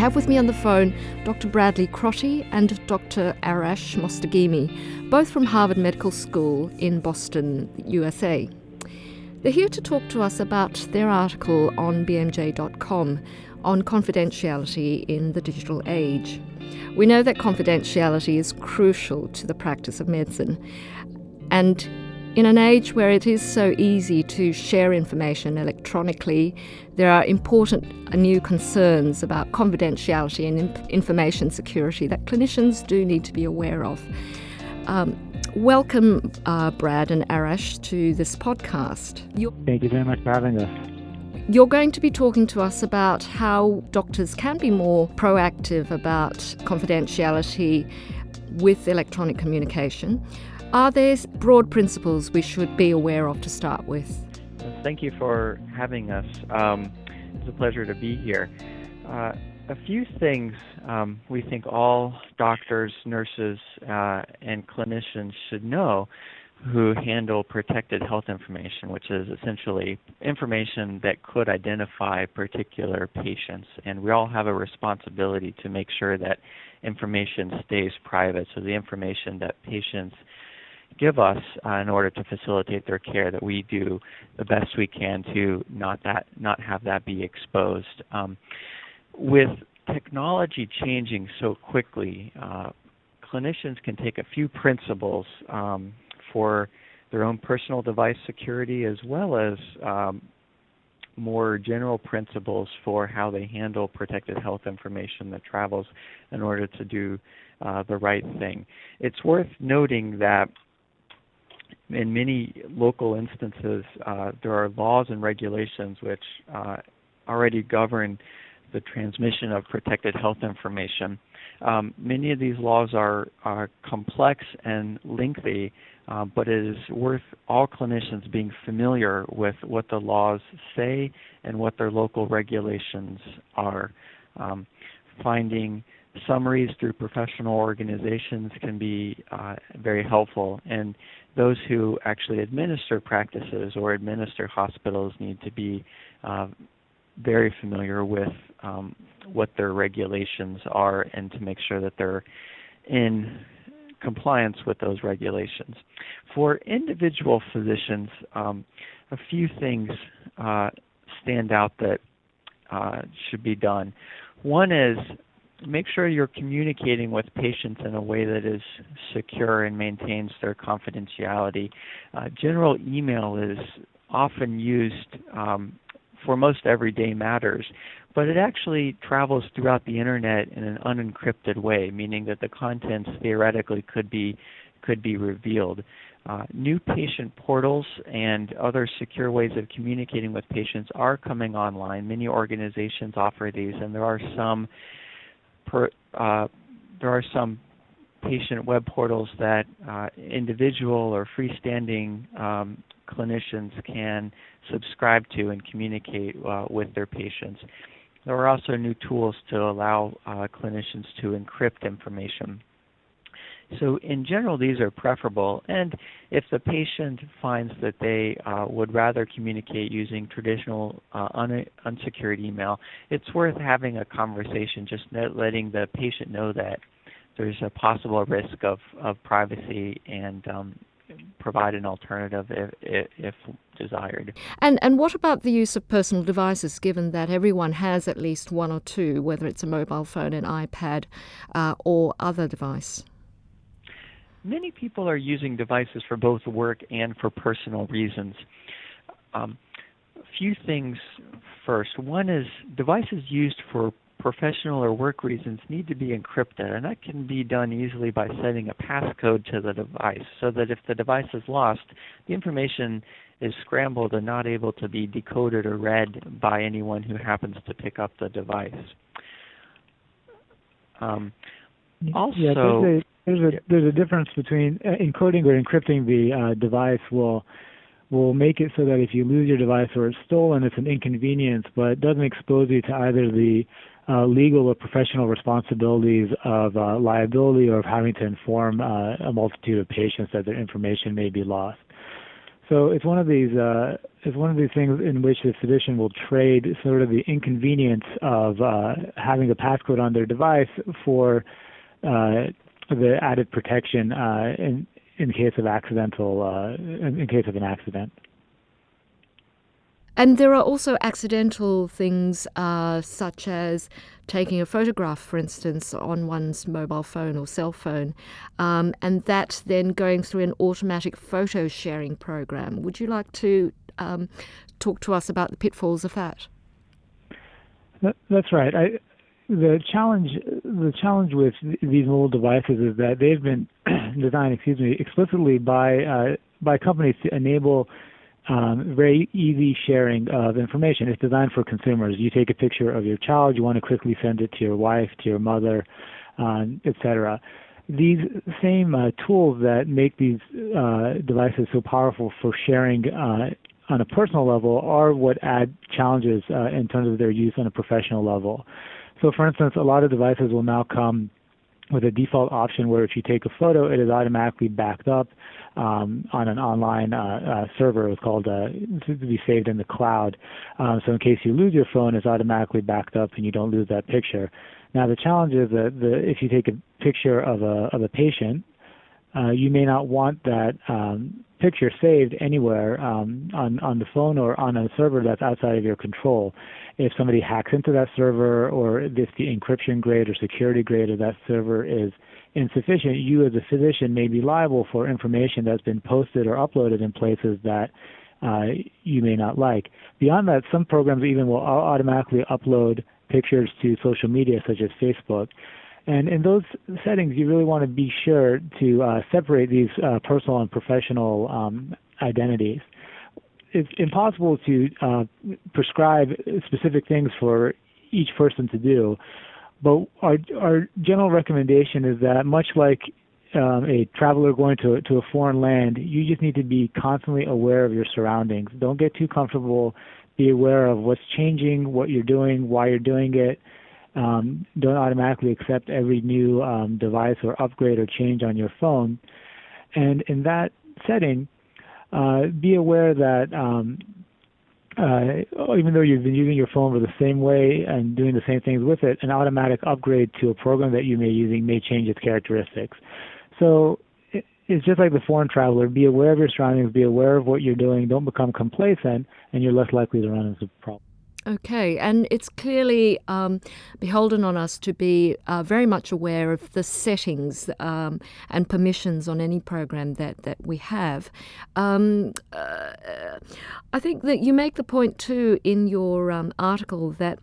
have with me on the phone Dr. Bradley Crotty and Dr. Arash Mostaghimi, both from Harvard Medical School in Boston, USA. They're here to talk to us about their article on BMJ.com on confidentiality in the digital age. We know that confidentiality is crucial to the practice of medicine. And in an age where it is so easy to share information electronically, there are important new concerns about confidentiality and information security that clinicians do need to be aware of. Um, welcome, uh, Brad and Arash, to this podcast. You're, Thank you very much for having us. You're going to be talking to us about how doctors can be more proactive about confidentiality with electronic communication. Are there broad principles we should be aware of to start with? Thank you for having us. Um, it's a pleasure to be here. Uh, a few things um, we think all doctors, nurses, uh, and clinicians should know who handle protected health information, which is essentially information that could identify particular patients. And we all have a responsibility to make sure that information stays private. So the information that patients give us uh, in order to facilitate their care that we do the best we can to not that not have that be exposed. Um, with technology changing so quickly, uh, clinicians can take a few principles um, for their own personal device security as well as um, more general principles for how they handle protected health information that travels in order to do uh, the right thing. It's worth noting that in many local instances, uh, there are laws and regulations which uh, already govern the transmission of protected health information. Um, many of these laws are, are complex and lengthy, uh, but it is worth all clinicians being familiar with what the laws say and what their local regulations are. Um, finding summaries through professional organizations can be uh, very helpful, and those who actually administer practices or administer hospitals need to be uh, very familiar with um, what their regulations are and to make sure that they're in compliance with those regulations. For individual physicians, um, a few things uh, stand out that uh, should be done. One is make sure you're communicating with patients in a way that is secure and maintains their confidentiality. Uh, general email is often used um, for most everyday matters, but it actually travels throughout the internet in an unencrypted way, meaning that the contents theoretically could be could be revealed. Uh, new patient portals and other secure ways of communicating with patients are coming online. Many organizations offer these, and there are some per, uh, there are some patient web portals that uh, individual or freestanding um, clinicians can subscribe to and communicate uh, with their patients. There are also new tools to allow uh, clinicians to encrypt information. So in general, these are preferable. And if the patient finds that they uh, would rather communicate using traditional uh, un- unsecured email, it's worth having a conversation, just letting the patient know that there's a possible risk of, of privacy and um, provide an alternative if, if, if, desired. And and what about the use of personal devices? Given that everyone has at least one or two, whether it's a mobile phone, an iPad, uh, or other device many people are using devices for both work and for personal reasons. Um, a few things first. One is devices used for professional or work reasons need to be encrypted, and that can be done easily by setting a passcode to the device so that if the device is lost, the information is scrambled and not able to be decoded or read by anyone who happens to pick up the device. Um, also, yeah, there's a there's a difference between uh, encoding or encrypting the uh, device will will make it so that if you lose your device or it's stolen, it's an inconvenience, but it doesn't expose you to either the uh, legal or professional responsibilities of uh, liability or of having to inform uh, a multitude of patients that their information may be lost. So it's one of these uh, is one of these things in which the physician will trade sort of the inconvenience of uh, having a passcode on their device for the added protection uh, in in case of accidental uh, in, case of an accident. And there are also accidental things uh, such as taking a photograph, for instance, on one's mobile phone or cell phone, um, and that then going through an automatic photo sharing program. Would you like to um, talk to us about the pitfalls of that? that that's right. I, the challenge the challenge with these mobile devices is that they've been designed, excuse me, explicitly by uh, by companies to enable um, very easy sharing of information. It's designed for consumers. You take a picture of your child, you want to quickly send it to your wife, to your mother, um, etc. These same uh, tools that make these uh, devices so powerful for sharing uh, on a personal level are what add challenges uh, in terms of their use on a professional level. So, for instance, a lot of devices will now come with a default option where if you take a photo, it is automatically backed up um, on an online uh, uh, server. It's called uh, to be saved in the cloud. Um, so in case you lose your phone, it's automatically backed up and you don't lose that picture. Now the challenge is that the, if you take a picture of a of a patient, uh, you may not want that um, picture saved anywhere um, on on the phone or on a server that's outside of your control. If somebody hacks into that server, or if the encryption grade or security grade of that server is insufficient, you as a physician may be liable for information that's been posted or uploaded in places that uh, you may not like. Beyond that, some programs even will automatically upload pictures to social media such as Facebook. And in those settings, you really want to be sure to uh, separate these uh, personal and professional um, identities. It's impossible to uh, prescribe specific things for each person to do, but our our general recommendation is that much like um, a traveler going to to a foreign land, you just need to be constantly aware of your surroundings. Don't get too comfortable. Be aware of what's changing, what you're doing, why you're doing it. Um, don't automatically accept every new um, device or upgrade or change on your phone. And in that setting, uh, be aware that um, uh, even though you've been using your phone for the same way and doing the same things with it, an automatic upgrade to a program that you may be using may change its characteristics. So it's just like the foreign traveler. Be aware of your surroundings. Be aware of what you're doing. Don't become complacent, and you're less likely to run into problems. Okay, and it's clearly um, beholden on us to be uh, very much aware of the settings um, and permissions on any program that, that we have. Um, uh, I think that you make the point too in your um, article that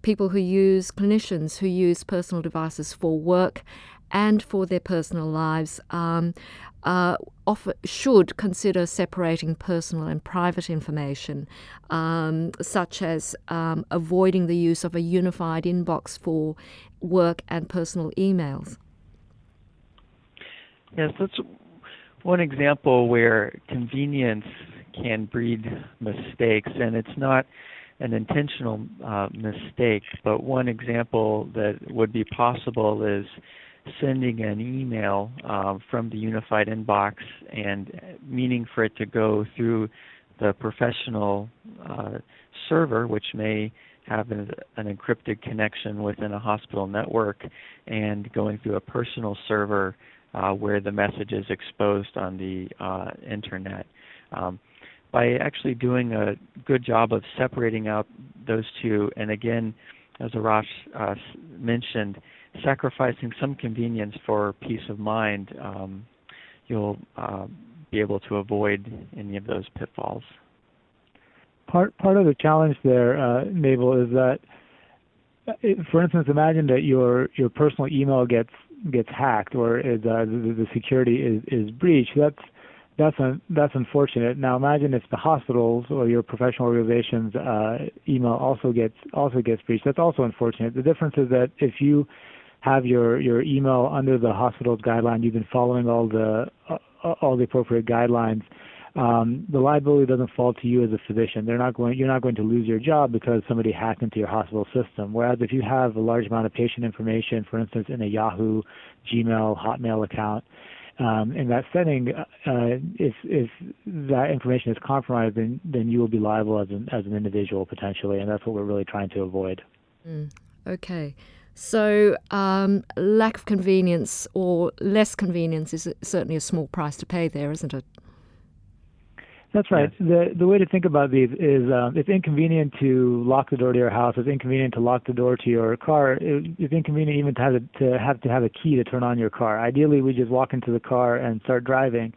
people who use clinicians who use personal devices for work and for their personal lives um, uh, offer, should consider separating personal and private information, um, such as um, avoiding the use of a unified inbox for work and personal emails. Yes, that's one example where convenience can breed mistakes, and it's not an intentional uh, mistake, but one example that would be possible is sending an email uh, from the unified inbox and meaning for it to go through the professional uh, server, which may have an, an, encrypted connection within a hospital network, and going through a personal server uh, where the message is exposed on the uh, internet. Um, by actually doing a good job of separating out those two, and again, as Arash uh, mentioned, sacrificing some convenience for peace of mind, um, you'll uh, be able to avoid any of those pitfalls. Part part of the challenge there, uh, Mabel, is that, it, for instance, imagine that your your personal email gets gets hacked or is, uh, the, the security is is breached. That's that's un, that's unfortunate. Now imagine if the hospitals or your professional organization's uh, email also gets also gets breached. That's also unfortunate. The difference is that if you have your your email under the hospital's guideline. You've been following all the uh, all the appropriate guidelines. Um, the liability doesn't fall to you as a physician. They're not going. You're not going to lose your job because somebody hacked into your hospital system. Whereas if you have a large amount of patient information, for instance, in a Yahoo, Gmail, Hotmail account, um, in that setting, uh, if if that information is compromised, then then you will be liable as an as an individual potentially, and that's what we're really trying to avoid. Mm, okay. So, um, lack of convenience or less convenience is certainly a small price to pay there, isn't it? That's right. Yes. The the way to think about these is um, it's inconvenient to lock the door to your house. It's inconvenient to lock the door to your car. It, it's inconvenient even to have to have to have a key to turn on your car. Ideally, we just walk into the car and start driving.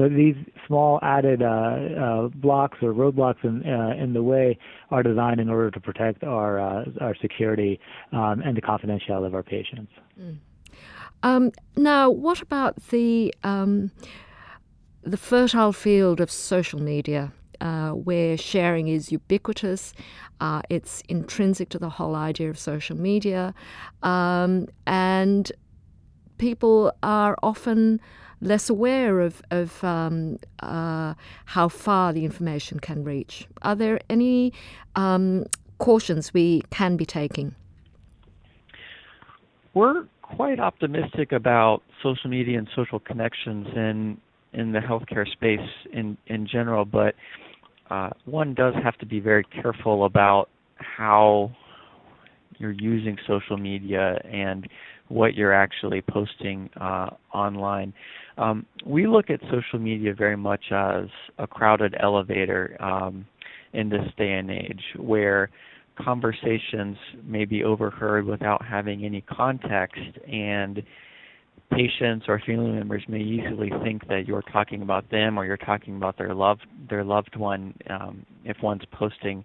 But these small added uh, uh, blocks or roadblocks in uh, in the way are designed in order to protect our uh, our security um, and the confidentiality of our patients. Mm. Um, now, what about the um, the fertile field of social media, uh, where sharing is ubiquitous. Uh, it's intrinsic to the whole idea of social media. Um, and people are often less aware of, of um, uh, how far the information can reach. Are there any um, cautions we can be taking? We're quite optimistic about social media and social connections, and in the healthcare space in in general, but uh, one does have to be very careful about how you're using social media and what you're actually posting uh, online. Um, we look at social media very much as a crowded elevator um, in this day and age, where conversations may be overheard without having any context and patients or family members may easily think that you're talking about them or you're talking about their loved their loved one um, if one's posting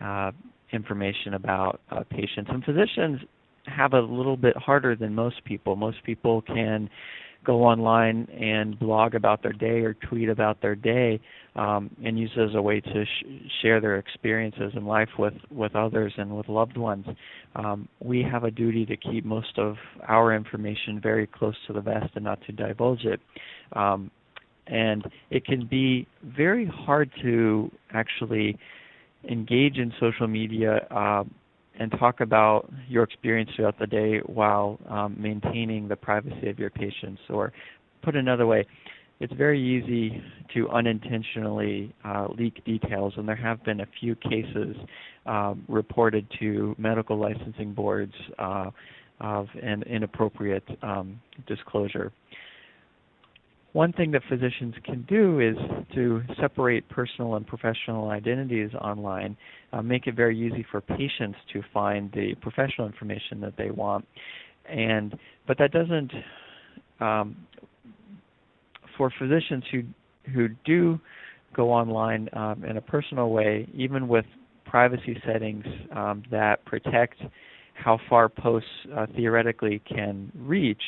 uh, information about uh, patients. And physicians have a little bit harder than most people. Most people can go online and blog about their day or tweet about their day um, and use it as a way to sh- share their experiences in life with, with others and with loved ones. Um, we have a duty to keep most of our information very close to the vest and not to divulge it. Um, and it can be very hard to actually engage in social media uh, and talk about your experience throughout the day while um, maintaining the privacy of your patients. Or, put another way, it's very easy to unintentionally uh, leak details, and there have been a few cases um, reported to medical licensing boards uh, of an inappropriate um, disclosure. One thing that physicians can do is to separate personal and professional identities online, uh, make it very easy for patients to find the professional information that they want, and but that doesn't um, for physicians who who do go online um, in a personal way, even with privacy settings um, that protect how far posts uh, theoretically can reach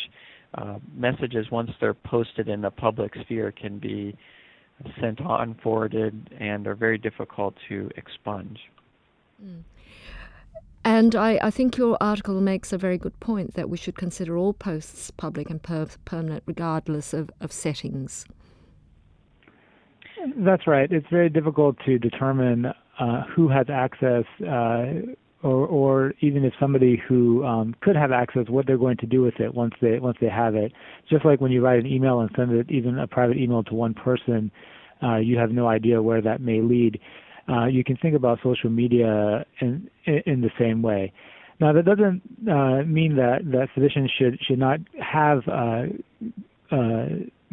uh, messages once they're posted in the public sphere can be sent on, forwarded, and are very difficult to expunge. Mm. And I, I, think your article makes a very good point that we should consider all posts public and per- permanent regardless of, of settings. That's right. It's very difficult to determine uh, who has access uh, or, or even if somebody who um, could have access, what they're going to do with it once they once they have it. Just like when you write an email and send it, even a private email to one person, uh, you have no idea where that may lead. Uh, you can think about social media in in the same way. Now that doesn't uh, mean that that physicians should should not have uh, uh,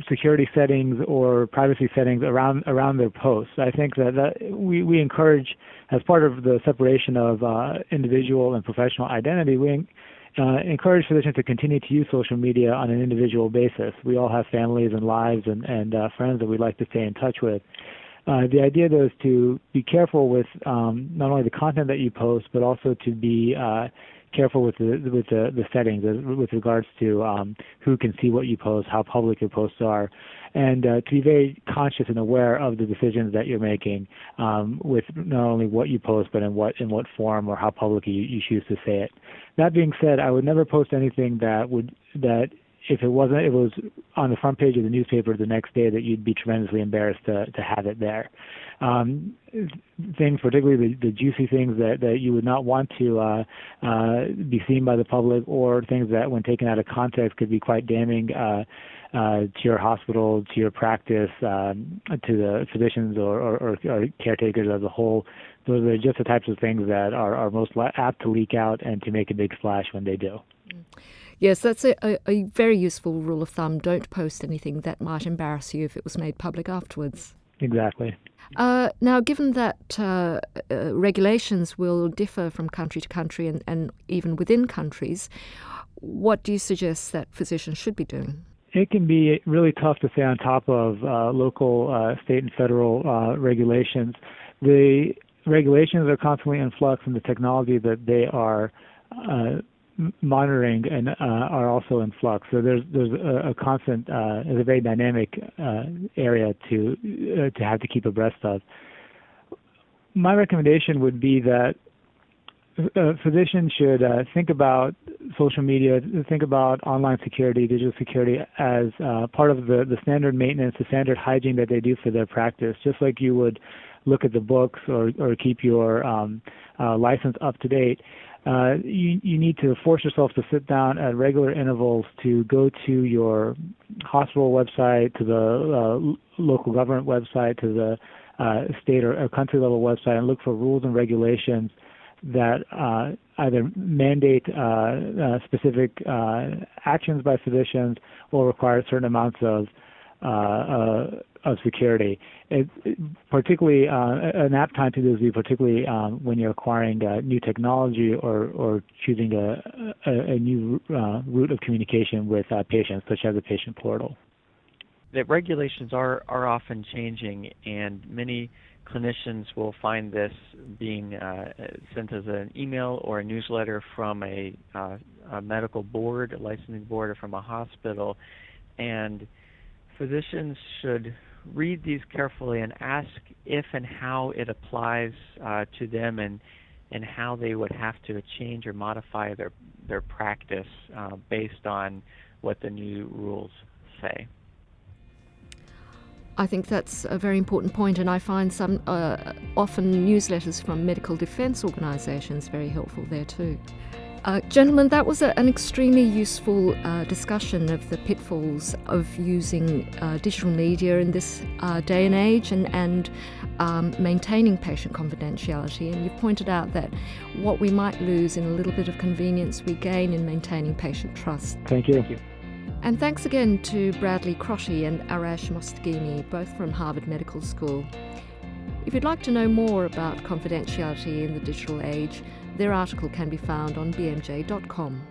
security settings or privacy settings around around their posts. I think that, that we we encourage as part of the separation of uh, individual and professional identity, we uh, encourage physicians to continue to use social media on an individual basis. We all have families and lives and and uh, friends that we'd like to stay in touch with. Uh, the idea though is to be careful with um, not only the content that you post, but also to be uh, careful with the with the, the settings with regards to um, who can see what you post, how public your posts are, and uh, to be very conscious and aware of the decisions that you're making um, with not only what you post, but in what in what form or how publicly you, you choose to say it. That being said, I would never post anything that would that if it wasn't, it was on the front page of the newspaper the next day that you'd be tremendously embarrassed to to have it there. Um, things, particularly the, the juicy things that that you would not want to uh, uh, be seen by the public, or things that, when taken out of context, could be quite damning. Uh, uh, to your hospital, to your practice, um, to the physicians or, or, or, caretakers as a whole. Those are just the types of things that are, are most apt to leak out and to make a big splash when they do. Yes, that's a, a, a, very useful rule of thumb. Don't post anything that might embarrass you if it was made public afterwards. Exactly. Uh, now, given that uh, uh, regulations will differ from country to country and, and even within countries, what do you suggest that physicians should be doing? it can be really tough to stay on top of uh, local, uh, state, and federal uh, regulations. The regulations are constantly in flux, and the technology that they are uh, monitoring and uh, are also in flux. So there's there's a, a constant, uh, it's a very dynamic area to to have to keep abreast of. My recommendation would be that uh, physicians should uh, think about social media, think about online security, digital security as uh, part of the, the standard maintenance, the standard hygiene that they do for their practice, just like you would look at the books or, or keep your um, uh, license up to date. Uh, you, you need to force yourself to sit down at regular intervals to go to your hospital website, to the uh, local government website, to the uh, state or, or country level website, and look for rules and regulations that uh, either mandate uh, uh, specific uh, actions by physicians or require certain amounts of of security. It, particularly, an apt time to do this particularly um, when you're acquiring new technology or, or choosing a, a, a new route of communication with patients, such as a patient portal. The regulations are, are often changing, and many clinicians will find this being uh, sent as an email or a newsletter from a, uh, a, medical board, a licensing board, or from a hospital. And physicians should read these carefully and ask if and how it applies uh, to them and and how they would have to change or modify their their practice uh, based on what the new rules say. I think that's a very important point, and I find some uh, often newsletters from medical defence organisations very helpful there too. Uh, gentlemen, that was a, an extremely useful uh, discussion of the pitfalls of using uh, digital media in this uh, day and age and, and um, maintaining patient confidentiality. And you've pointed out that what we might lose in a little bit of convenience, we gain in maintaining patient trust. Thank you. Thank you. And thanks again to Bradley Crotty and Arash Mostaghimi, both from Harvard Medical School. If you'd like to know more about confidentiality in the digital age, their article can be found on bmj.com.